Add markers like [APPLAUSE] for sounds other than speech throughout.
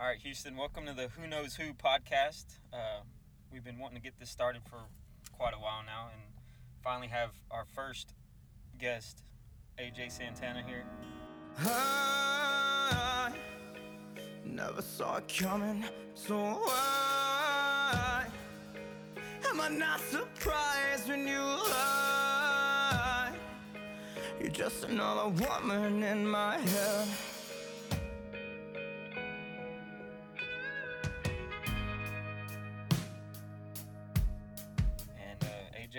All right, Houston, welcome to the Who Knows Who podcast. Uh, we've been wanting to get this started for quite a while now and finally have our first guest, AJ Santana, here. I never saw it coming, so why am I not surprised when you lie? You're just another woman in my head.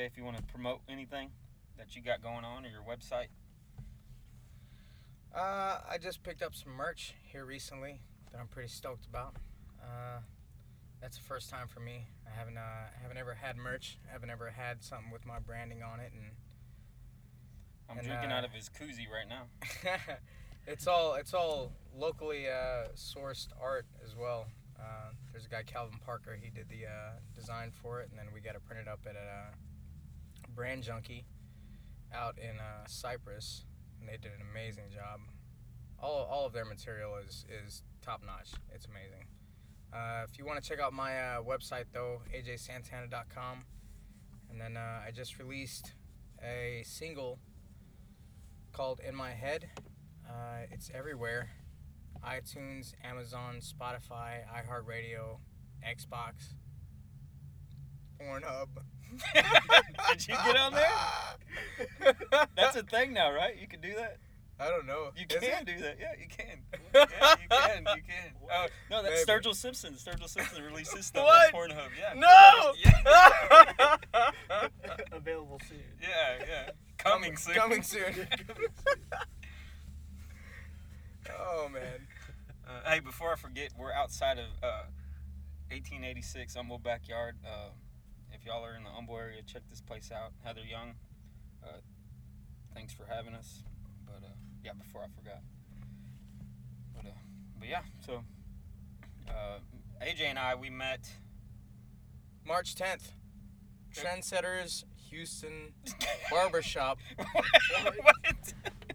If you want to promote anything that you got going on or your website, Uh, I just picked up some merch here recently that I'm pretty stoked about. Uh, that's the first time for me. I haven't uh, I haven't ever had merch. I haven't ever had something with my branding on it, and I'm And, drinking uh, out of his koozie right now. [LAUGHS] it's all it's all locally uh, sourced art as well. Uh, there's a guy Calvin Parker. He did the uh, design for it, and then we got it printed up at a Brand Junkie out in uh, Cypress, and they did an amazing job. All, all of their material is is top notch. It's amazing. Uh, if you want to check out my uh, website though, ajsantana.com, and then uh, I just released a single called "In My Head." Uh, it's everywhere iTunes, Amazon, Spotify, iHeartRadio, Xbox, Pornhub. [LAUGHS] Did you get on there? [LAUGHS] That's a thing now, right? You can do that. I don't know. You Is can it? do that. Yeah, you can. [LAUGHS] Yeah, you can. You can. Oh, no, that's Maybe. Sturgill Simpson. Sturgill Simpson released his stuff What? on Pornhub. Yeah. No! Yeah. Available soon. Yeah, yeah. Coming soon. Coming soon. oh man. Uh, hey, before I forget, we're outside of uh, 1886 Humble Backyard. Uh, y'all are in the Humble area, check this place out. Heather Young, uh, thanks for having us. But uh, yeah, before I forgot. But uh, but yeah, so uh, AJ and I we met. March 10th. Trendsetters Houston [LAUGHS] Barbershop. [LAUGHS] what?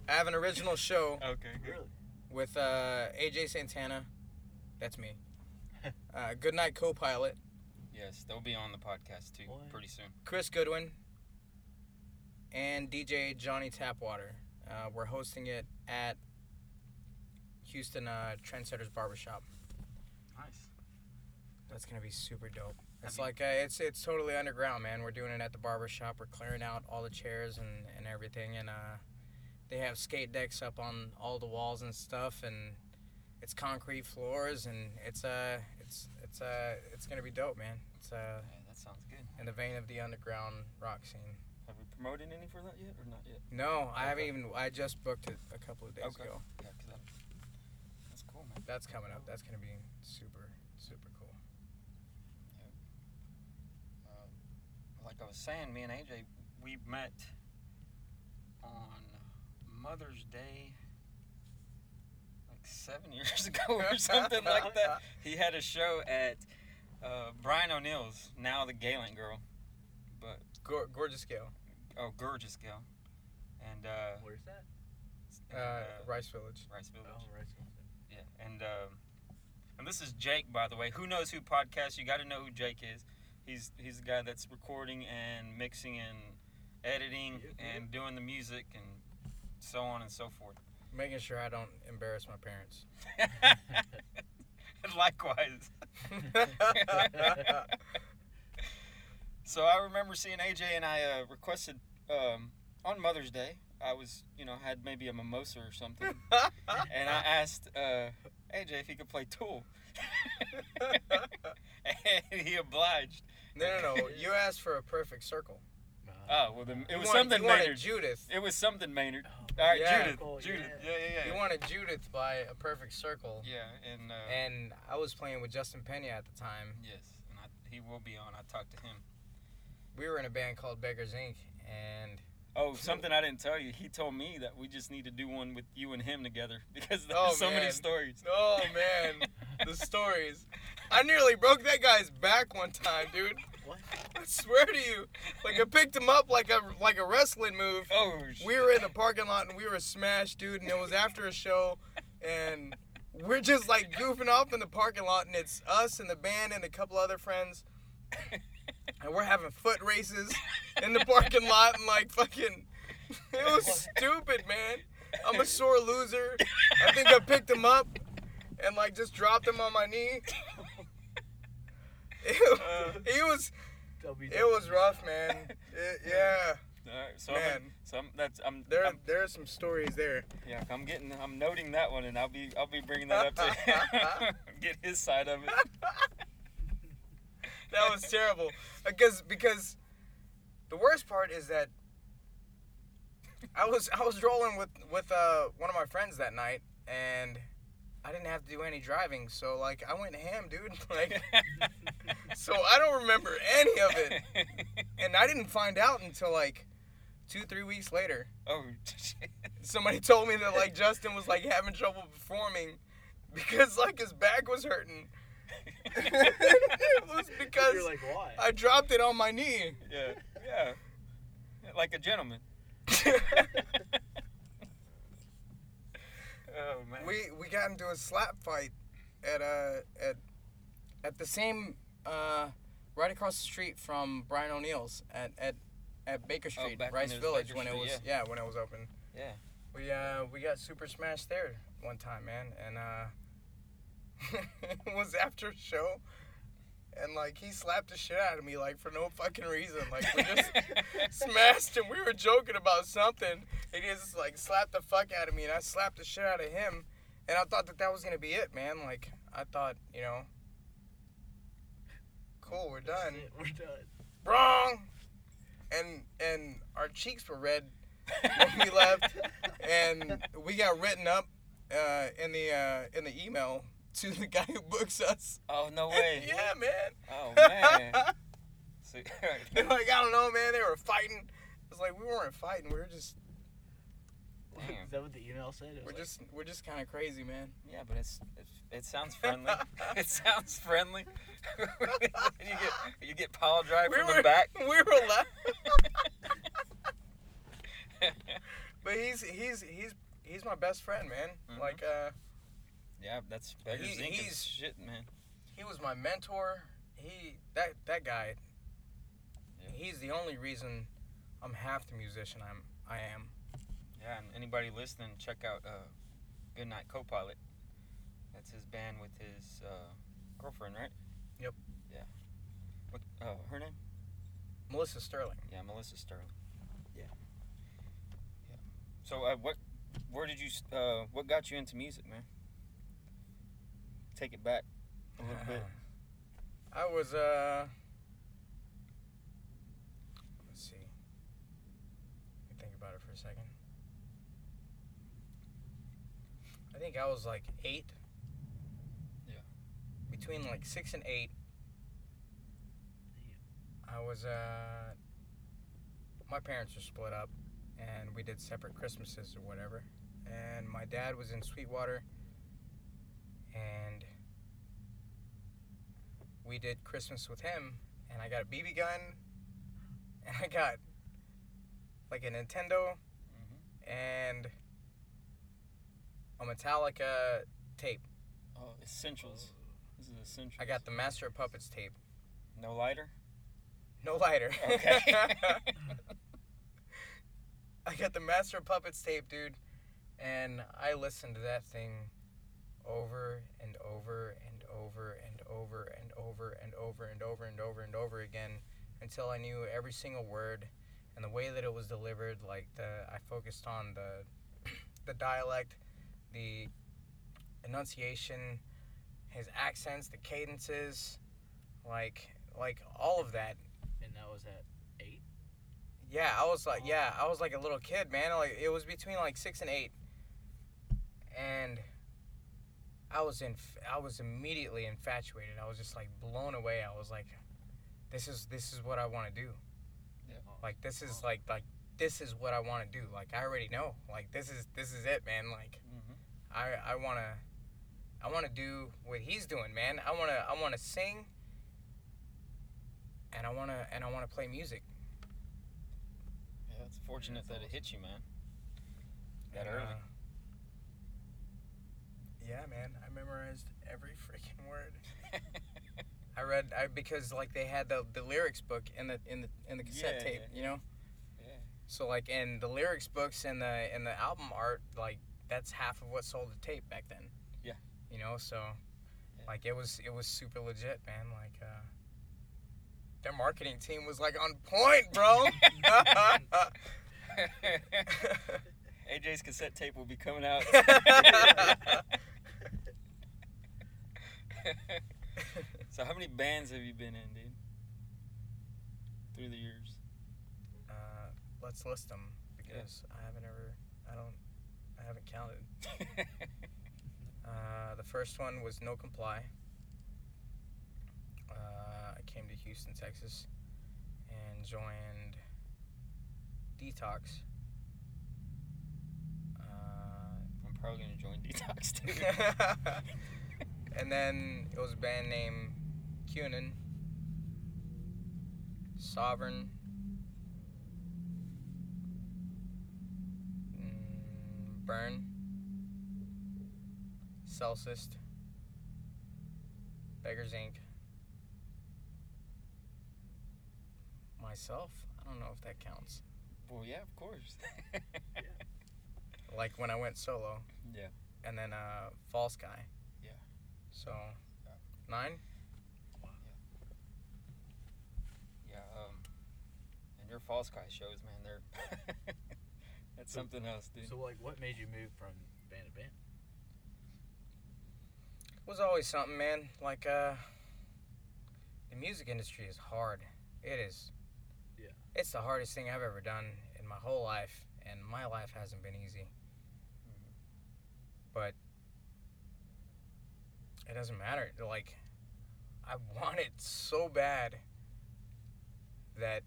I have an original show Okay, good. Really? with uh, AJ Santana. That's me. [LAUGHS] Uh, Goodnight co-pilot Yes, they'll be on the podcast too Boy. pretty soon. Chris Goodwin and DJ Johnny Tapwater. Uh, we're hosting it at Houston uh, Trendsetters Barbershop. Nice. That's gonna be super dope. It's like uh, it's it's totally underground, man. We're doing it at the barbershop. We're clearing out all the chairs and, and everything, and uh, they have skate decks up on all the walls and stuff, and it's concrete floors, and it's uh it's it's uh it's gonna be dope, man. It's uh Yeah, that sounds good. in the vein of the underground rock scene. Have we promoted any for that yet or not yet? No, I haven't even. I just booked it a couple of days Okay. ago. Yeah, 'cause that, that's cool, man. That's coming up. That's gonna be super super cool. Um, like I was saying, me and AJ, we met on Mother's Day, like seven years [LAUGHS] ago or [LAUGHS] something like that. He had a show at uh, Brian O'Neill's, now the Galen Girl, but Gor- gorgeous Gael, oh, gorgeous gal, and uh, Where's that? and, uh, Rice Village. Rice Village. Oh, right. Yeah, and um, and this is Jake, by the way. Who knows who podcast? You got to know who Jake is. He's he's the guy that's recording and mixing and editing Yep, yep. and doing the music and so on and so forth. Making sure I don't embarrass my parents. [LAUGHS] Likewise. [LAUGHS] So I remember seeing AJ and I uh, requested um, on Mother's Day. I was, you know, had maybe a mimosa or something, [LAUGHS] and I asked uh, AJ if he could play Tool, and he obliged. No, no, no. You asked for a perfect circle. Oh well, then it You was wanted- something you wanted Maynard. Judith. It was something Maynard. Oh, All right, Yeah. Judith. Cool, Judith. yeah. Yeah, yeah, yeah. You wanted Judith by a perfect circle. Yeah, and uh, And I was playing with Justin Pena at the time. yes, and I, he will be on. I talked to him. We were in a band called Beggars Inc. And Oh, something I didn't tell you. He told me that we just need to do one with you and him together [LAUGHS] because there's Oh, so many stories. oh man, the stories. I nearly broke that guy's back one time, dude. [LAUGHS] What? [LAUGHS] I swear to you, like I picked him up like a like a wrestling move. Oh, shit. We were in the parking lot and we were smashed, dude. And it was after a show, and we're just like goofing off in the parking lot, and it's us and the band and a couple other friends, and we're having foot races in the parking lot, and like fucking, it was stupid, man. I'm a sore loser. I think I picked him up and like just dropped him on my knee. [LAUGHS] It, it was it was rough, man. [LAUGHS] It- yeah, All right, so I'm, Man. so I'm, that's I'm there I'm, there are some stories there. yeah I'm getting I'm noting that one and I'll be I'll be bringing that up to [LAUGHS] get his side of it. that was terrible because because the worst part is that I was I was rolling with with uh, one of my friends that night and I didn't have to do any driving so like I went ham dude [LAUGHS] like [LAUGHS] so I don't remember any of it and I didn't find out until like two three weeks later oh shit. somebody told me that like Justin was like having trouble performing because like his back was hurting [LAUGHS] it was because You're like, why? I dropped it on my knee. yeah yeah like a gentleman. Oh man. we we got into a slap fight at uh at at the same uh right across the street from Brian O'Neill's at at at Baker Oh, Street, when Rice it Village Baker when it Street, was yeah. when it was open. yeah. We uh we got super smashed there one time, man, and uh [LAUGHS] it was after a show. And like he slapped the shit out of me like for no fucking reason. Like we just [LAUGHS] smashed him. we were joking about something. And he just like slapped the fuck out of me and I slapped the shit out of him. And I thought that that was gonna be it, man. Like I thought, you know, cool, we're done. We're done. Wrong. And and our cheeks were red when we left, [LAUGHS] and we got written up uh, in the uh, in the email to the guy who books us. Oh no [LAUGHS] way. yeah, man. Oh [LAUGHS] man. So, [LAUGHS] They're like, I don't know, man. They were fighting. It's like we weren't fighting. We were just Damn. Is that what the email said? We're like, just we're just kind of crazy, man. Yeah, but it's it, it sounds friendly. it sounds friendly. you get you get pile drive We from were the back. We were left. but he's he's he's he's my best friend, man. Mhm. Like uh. Yeah, that's beggars He- Inc. he's- shit, man. he was my mentor. He that that guy. Yeah. He's the only reason I'm half the musician I'm I am. Yeah, and anybody listening, check out uh, Goodnight Copilot. That's his band with his uh, girlfriend, right? Yep. Yeah. What? Uh, her name? Melissa Sterling. Yeah, Melissa Sterling. Yeah. Yeah. So, uh, what? Where did you? Uh, what got you into music, man? Take it back a little bit. I was uh. Let's see. Let me think about it for a second. I think I was like eight. Yeah. Between like six and eight. I was uh. My parents were split up, and we did separate Christmases or whatever. And my dad was in Sweetwater, and we did Christmas with him, and I got a BB gun, [LAUGHS] and I got like a Nintendo hmm and a Metallica tape. Oh, essentials. This is essentials. I got the Master of Puppets tape. no lighter. No lighter. Okay. [LAUGHS] I got the Master of Puppets tape, dude, and I listened to that thing over and over and over and over and over and over and over and over and over again until I knew every single word and the way that it was delivered. Like the, I focused on the [CLEARS THROAT] the dialect, the enunciation, his accents, the cadences, like like all of that and that was at eight. yeah, I was like, oh. yeah, I was like a little kid, man. Like it was between like six and eight, and I was in, I was immediately infatuated. I was just like blown away. I was like, this is this is what I want to do. Yeah. Like this is like like this is what I want to do. Like I already know. Like this is this is it, man. Like hmm I I wanna I wanna do what he's doing, man. I wanna I wanna sing, and I wanna and I wanna play music. Yeah, it's fortunate that it hit you, man. That And, early. uh, Yeah, man. Memorized every [LAUGHS] freaking word. I read I because like they had the, the lyrics book in the in the in the cassette Yeah, tape, you know. yeah. So like in the lyrics books and the and the album art, like that's half of what sold the tape back then. Yeah. You know, so Yeah. like it was it was super legit, man. Like uh their marketing team was like on point, bro. [LAUGHS] [LAUGHS] AJ's cassette tape will be coming out. [LAUGHS] so how many bands have you been in, dude? Through the years. uh, let's list them because I haven't ever I don't I haven't counted. [LAUGHS] Uh, the first one was No Comply. Uh, I came to Houston, Texas, and joined Detox. Uh, I'm probably gonna join Detox [LAUGHS] too. And then it was a band named Cunin, Sovereign, mm, Burn, Celsius, Beggars Inc., myself. I don't know if that counts. well, yeah, of course. [LAUGHS] Like when I went solo. Yeah. And then uh, False Guy. So, nine? Yeah, yeah um, and your False Guy shows, man, they're [LAUGHS] that's So- something else, dude. So like, what made you move from band to band? It was always something, man. Like, uh, the music industry is hard. It is. Yeah. It's the hardest thing I've ever done in my whole life, and my life hasn't been easy. But it doesn't matter. Like, I want it so bad that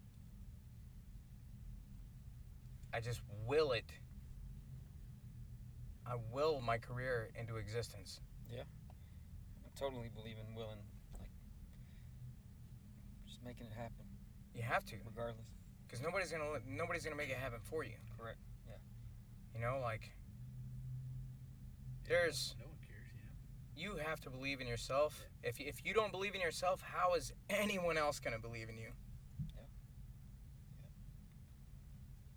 I just will it. I will my career into existence. Yeah. I totally believe in willing, like, just making it happen, You have to. regardless. because nobody's gonna nobody's gonna make it happen for you. Correct. Yeah. You know, like There's- no you have to believe in yourself. If if you don't believe in yourself, how is anyone else gonna believe in you?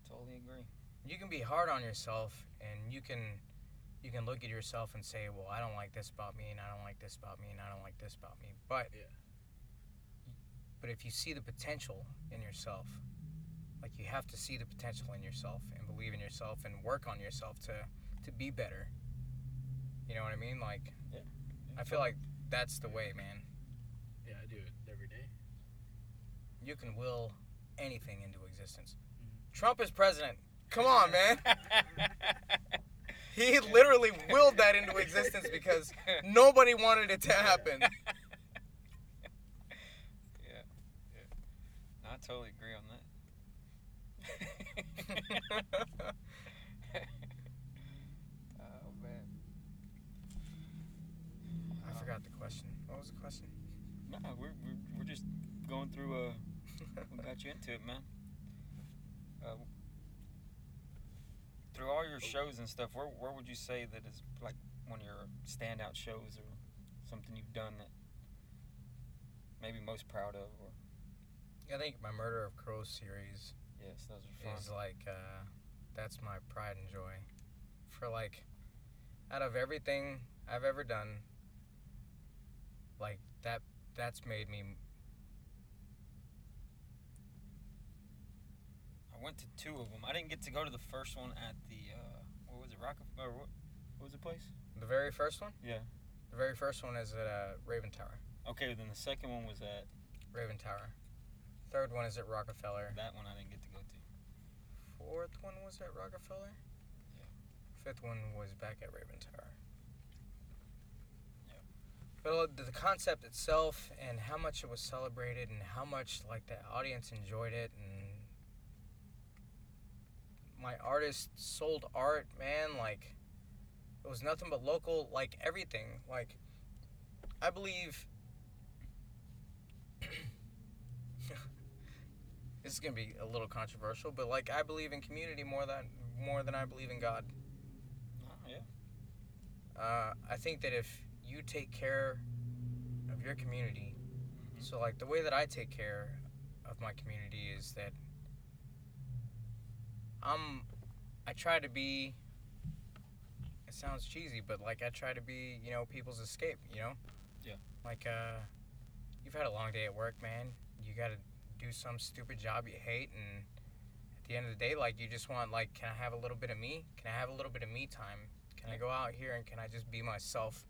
Totally agree. You can be hard on yourself, and you can you can look at yourself and say, "Well, I don't like this about me, and I don't like this about me, and I don't like this about me." But Yeah. but if you see the potential in yourself, like you have to see the potential in yourself and believe in yourself and work on yourself to to be better. You know what I mean? Like I feel like that's the way, man. Yeah, I do it every day. You can will anything into existence. Mhm. Trump is president. Come on, [LAUGHS] man. [LAUGHS] He literally willed that into existence because [LAUGHS] nobody wanted it to happen. yeah, yeah. No, I totally agree on that. oh man. I forgot the question. What was the question? No, we're, we're we're just going through. Uh, [LAUGHS] what got you into it, man? Uh, through all your shows and stuff, where where would you say that is like one of your standout shows or something you've done that maybe most proud of? Or I think my Murder of Crows series yes, those are fun. is like uh, that's my pride and joy. For like, out of everything I've ever done, like that that's made me. I went to two of them. I didn't get to go to the first one at the uh, what was it, Rockefeller? What, what was the place? The very first one. Yeah. The very first one is at uh, Raven Tower. Okay, then the second one was at Raven Tower. Third one is at Rockefeller. that one. I didn't get to go to. Fourth one was at Rockefeller. Yeah. Fifth one was back at Raven Tower. But uh, the the concept itself and how much it was celebrated and how much like the audience enjoyed it and my artist sold art, man, like it was nothing but local, like everything. Like I believe [COUGHS] this is gonna be a little controversial, but like I believe in community more than more than I believe in God. Oh, yeah. Uh, I think that if you take care of your community, Mhm. so like the way that I take care of my community is that I'm, I try to be. It sounds cheesy, but like I try to be, you know, people's escape. You know. Yeah. Like uh, you've had a long day at work, man. You got to do some stupid job you hate, and at the end of the day, like you just want, like, can I have a little bit of me? Can I have a little bit of me time? Can I go out here and can I just be myself.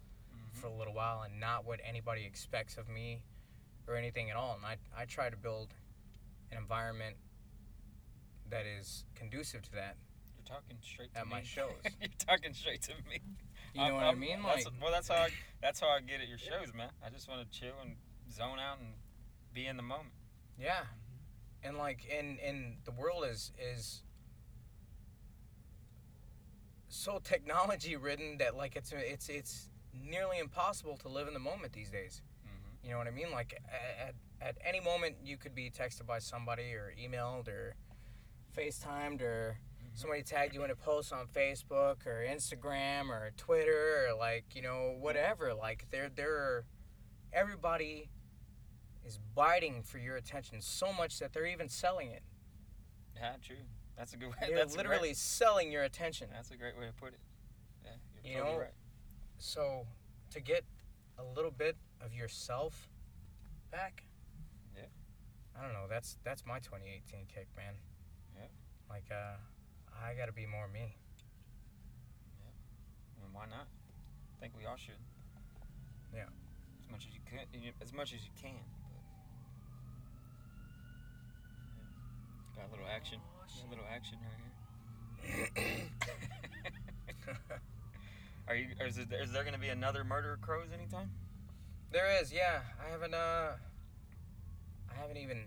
For a little while and not what anybody expects of me or anything at all? And I, I try to build an environment that is conducive to that. You're talking straight to At me. my [LAUGHS] shows. You're talking straight to me. You know I'm- what I I'm- mean? That's, Like, well, that's how I, [LAUGHS] that's how I get at your shows, man. I just want to chill and zone out and be in the moment. yeah. Mm-hmm. And like, and and the world is is so technology ridden that like it's it's it's nearly impossible to live in the moment these days. Mm-hmm. You know what I mean? Like at, at any moment you could be texted by somebody or emailed or FaceTimed or somebody tagged you in a post on Facebook or Instagram or Twitter or like, you know, whatever. Like there there everybody is biting for your attention so much that they're even selling it. Yeah, true. That's a good way. They're that's a great- literally selling your attention. that's a great way to put it. Yeah, you're You totally know, right. So to get a little bit of yourself back. Yeah. I don't know. That's that's my 2018 kick, man. Yeah. Like uh I got to be more me. I mean, why not? I think we all should. Yeah. As much as you can. as much as you can. But, yeah. Got a little action. Got a little action right here. [COUGHS] [LAUGHS] [LAUGHS] Are you? Is, it, is there going to be another Murder Crows anytime? There is, yeah. I haven't uh I haven't even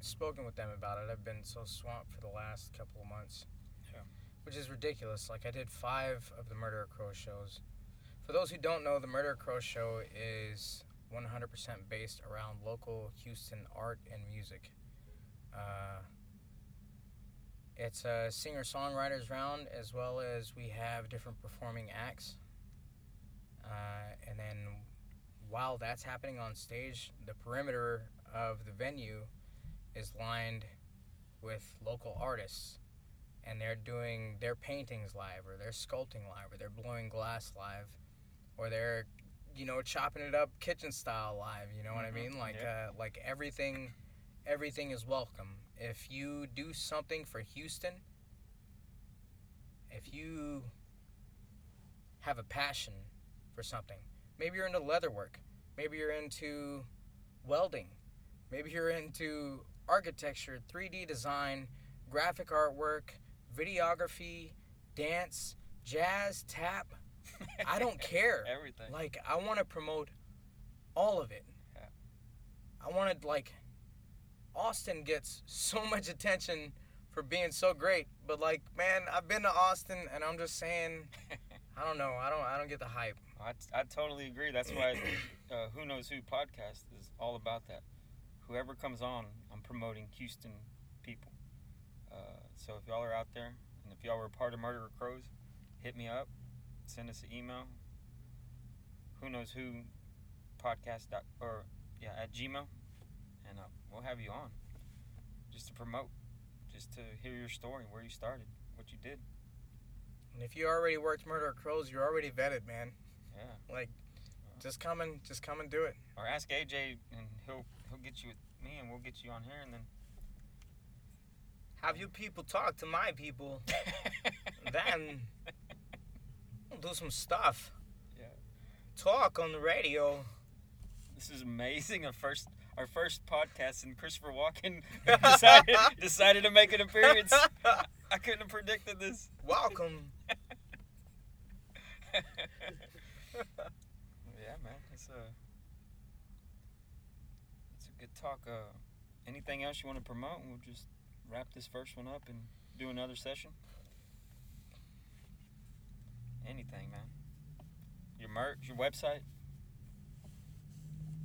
spoken with them about it. I've been so swamped for the last couple of months. Yeah. Which is ridiculous. Like I did 5 of the Murder of Crow shows. For those who don't know, the Murder of Crow show is 100% based around local Houston art and music. Uh it's a singer-songwriters round as well as we have different performing acts. Uh, and then while that's happening on stage, the perimeter of the venue is lined with local artists. And they're doing their paintings live, or they're sculpting live, or they're blowing glass live, or they're, you know, chopping it up kitchen style live. You know what I Mhm, mean? Like, yeah. uh, like everything, everything is welcome. If you do something for Houston, if you have a passion for something, maybe you're into leatherwork, maybe you're into welding, maybe you're into architecture, 3D design, graphic artwork, videography, dance, jazz, tap. I don't [LAUGHS] care. Everything. Like I want to promote all of it. Yeah. I want to like Austin gets so [LAUGHS] much attention for being so great, but like man, I've been to Austin and I'm just saying [LAUGHS] I don't know. I don't I don't get the hype. I, I totally agree. That's why uh, Who Knows Who podcast is all about that. Whoever comes on, I'm promoting Houston people. Uh, so if y'all are out there, and if y'all were a part of Murder of Crows, hit me up. Send us an email. Who Knows Who podcast dot, or yeah at Gmail, and uh, we'll have you on just to promote, just to hear your story, where you started, what you did. And if you already worked Murder Crows, you're already vetted, man. Yeah. Like just come and just come and do it. Or ask AJ, and he'll he'll get you with me, and we'll get you on here, and then. Have you people talk to my people, [LAUGHS] then we'll do some stuff. Yeah. Talk on the radio. This is amazing. Our first our first podcast, and Christopher Walken [LAUGHS] decided [LAUGHS] decided to make an appearance. I couldn't have predicted this. Welcome. [LAUGHS] yeah, man, it's a it's a good talk. Uh, anything else you want to promote? We'll just wrap this first one up and do another session. Anything, man. Your merch, your website.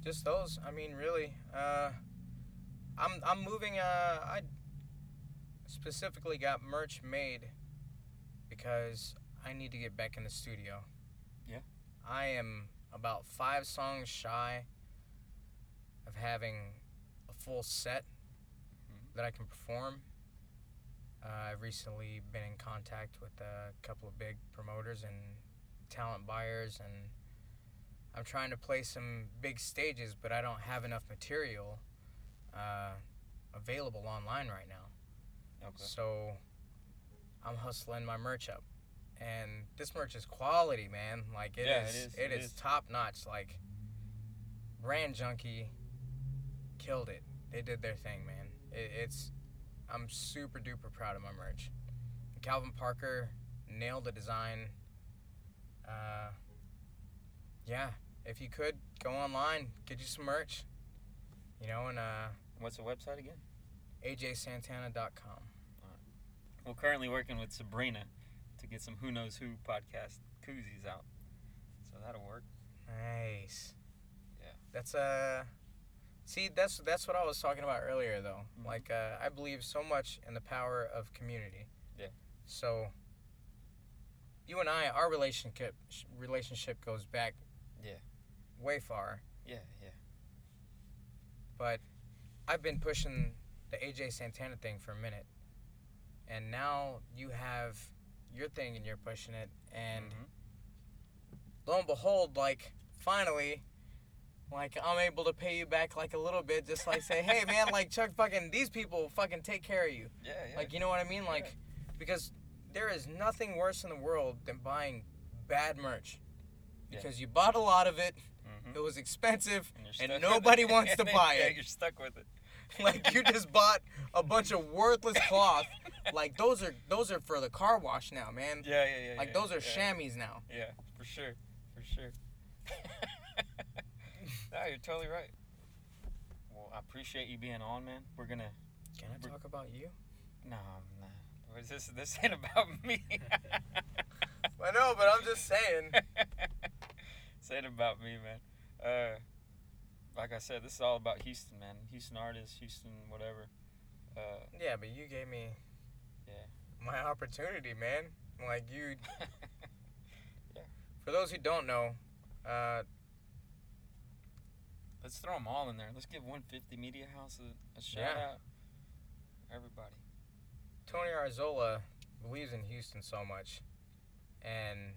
Just those. I mean, really. Uh, I'm I'm moving. Uh, I specifically got merch made because I need to get back in the studio. Yeah. I am about five songs shy of having a full set Mhm. that I can perform. Uh, I've recently been in contact with a couple of big promoters and talent buyers, and I'm trying to play some big stages, but I don't have enough material uh, available online right now. Okay. So I'm hustling my merch up. And this merch is quality, man. Like it is, Yeah, it is, it it is is. top notch. Like Brand Junkie killed it. They did their thing, man. It, it's I'm super duper proud of my merch. Calvin Parker nailed the design. Uh, yeah, if you could go online, get you some merch. You know, and uh, What's the website again? ajsantana.com. We're currently working with Sabrina to get some Who Knows Who podcast koozies out. So that'll work. Nice. Yeah. That's uh See, that's that's what I was talking about earlier though. Mhm. Like uh, I believe so much in the power of community. Yeah. So you and I our relationship relationship goes back. Way far, Yeah, yeah. but I've been pushing the AJ Santana thing for a minute. And now you have your thing and you're pushing it and Mhm. lo and behold, like finally, like I'm able to pay you back like a little bit, just like say, hey [LAUGHS] man, like Chuck, fucking these people fucking take care of you. yeah, yeah. Like you know what I mean? Like because there is nothing worse in the world than buying bad merch. Yeah. Because you bought a lot of it. It was expensive, And, and nobody wants to [LAUGHS] buy yeah, it. You're stuck with it. [LAUGHS] like you just bought a bunch of worthless cloth. [LAUGHS] Like those are those are for the car wash now, man. Yeah, yeah, yeah. Like yeah, those are yeah. chamois now. Yeah, for sure, for sure. no, you're totally right. Well, I appreciate you being on, man. We're gonna. Can I talk about you? No, is this? This ain't about me. I know, but I'm just saying. ain't about me, man. Uh, like I said, this is all about Houston, man. Houston artists, Houston whatever. Uh, Yeah, but you gave me Yeah. my opportunity, man. Like you [LAUGHS] yeah. for those who don't know, uh Let's throw them all in there. Let's give 150 Media House a, a shout Yeah. out. Everybody. Tony Arzola believes in Houston so much and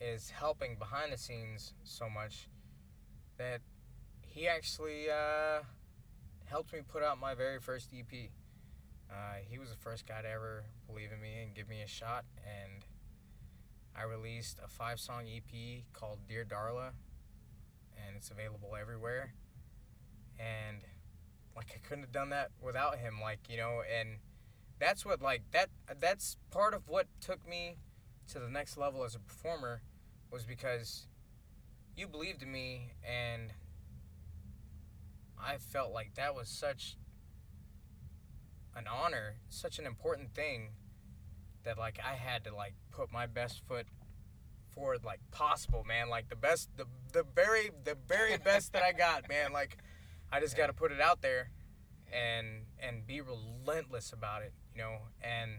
is helping behind the scenes so much that he actually uh, helped me put out my very first EP. Uh, he was the first guy to ever believe in me and give me a shot, and I released a five song EP called Dear Darla, and it's available everywhere. And like I couldn't have done that without him, like you know, and that's what like that that's part of what took me to the next level as a performer was because you believed in me and I felt like that was such an honor, such an important thing that like I had to like put my best foot forward like possible, man. Like the best the the very the very [LAUGHS] best that I got, man. Like I just got to put it out there and and be relentless about it, you know. And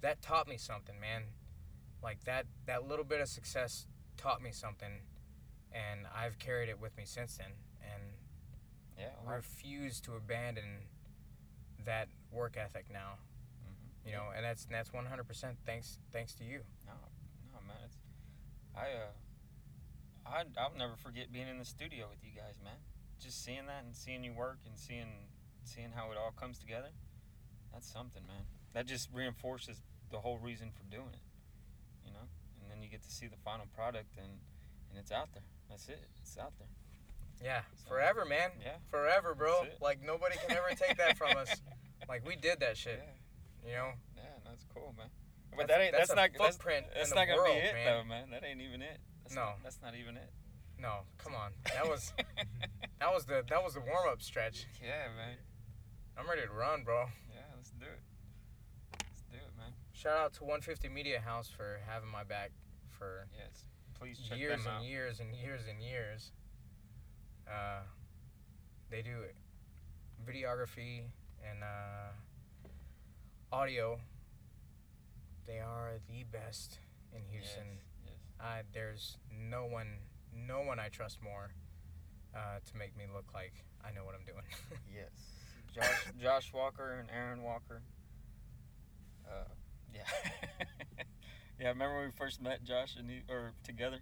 that taught me something, man. Like that that little bit of success taught me something and I've carried it with me since then and Yeah. well, refuse to abandon that work ethic now, mhm. you know. And that's that's 100% thanks thanks to you. No, no, man. It's I uh, I I'll never forget being in the studio with you guys, man. Just seeing that and seeing you work and seeing seeing how it all comes together. That's something, man. That just reinforces the whole reason for doing it. You know, and then you get to see the final product and and it's out there. That's it. It's out there. Yeah, So- forever, man. Yeah. Forever, bro. Like nobody can ever take that from us. [LAUGHS] Like we did that shit, Yeah, you know. yeah, that's cool, man. But That's- that ain't that's that's, not that's, footprint that's in not the gonna world, be it man. though, man. That ain't even it. That's No. not, that's not even it. No, come on. [LAUGHS] That was that was the that was the warm up stretch. yeah, man. I'm ready to run, bro. Yeah, let's do it. Let's do it, man. Shout out to 150 Media House for having my back for Yes. Please check years them out. and years and years and years. Uh, they do videography and uh, audio. They are the best in Houston. Yes, yes. Uh, there's no one, no one I trust more uh, to make me look like I know what I'm doing. [LAUGHS] Yes. Josh, Josh Walker and Aaron Walker. Uh, yeah. [LAUGHS] yeah. Remember when we first met Josh and he, or together,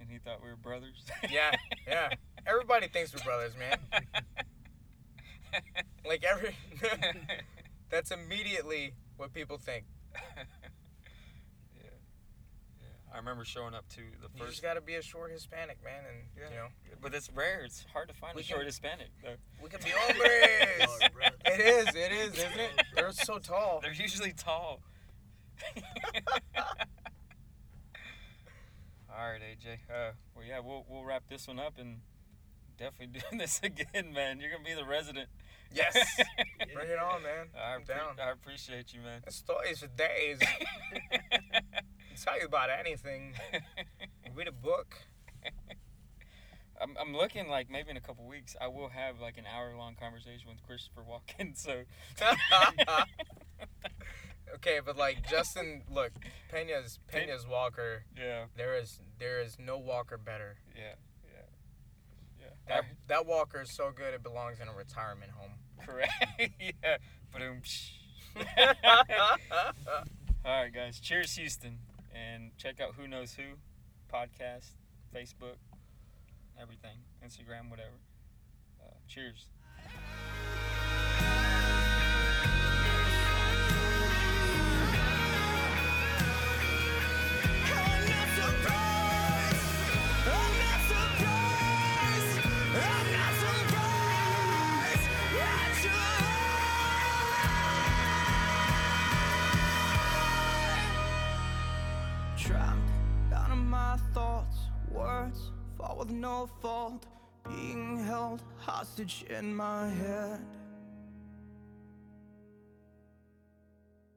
and he thought we were brothers. Yeah, yeah. Everybody thinks we're brothers, man. [LAUGHS] Like every, [LAUGHS] that's immediately what people think. yeah. Yeah. I remember showing up to the first. You first. just gotta be a short Hispanic man, and Yeah. you know But it's rare. It's hard to find We a can- short Hispanic. Though. we can be [LAUGHS] hombres. Brother. it is, it is, isn't it? They're so tall. They're usually tall. All right, AJ. Uh, well, yeah, we'll we'll wrap this one up and definitely [LAUGHS] doing this again, man. You're gonna be the resident. Yes. [LAUGHS] Bring it on, man. I, I'm appre- down. I appreciate you, man. Stories for days. [LAUGHS] tell you about anything. Read a book. I'm, I'm looking like maybe in a couple weeks I will have like an hour long conversation with Christopher Walken. So okay, but like Justin, look, Pena's Pena's Walker. yeah, There is there is no Walker better. yeah, yeah, yeah. That that Walker is so good it belongs in a retirement home. Correct. [LAUGHS] yeah. Boom. [LAUGHS] All right, guys. Cheers, Houston, and check out Who Knows Who podcast, Facebook, everything, Instagram, whatever. Uh, cheers. With no fault, being held hostage in my head.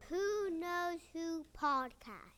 Who Knows Who podcast.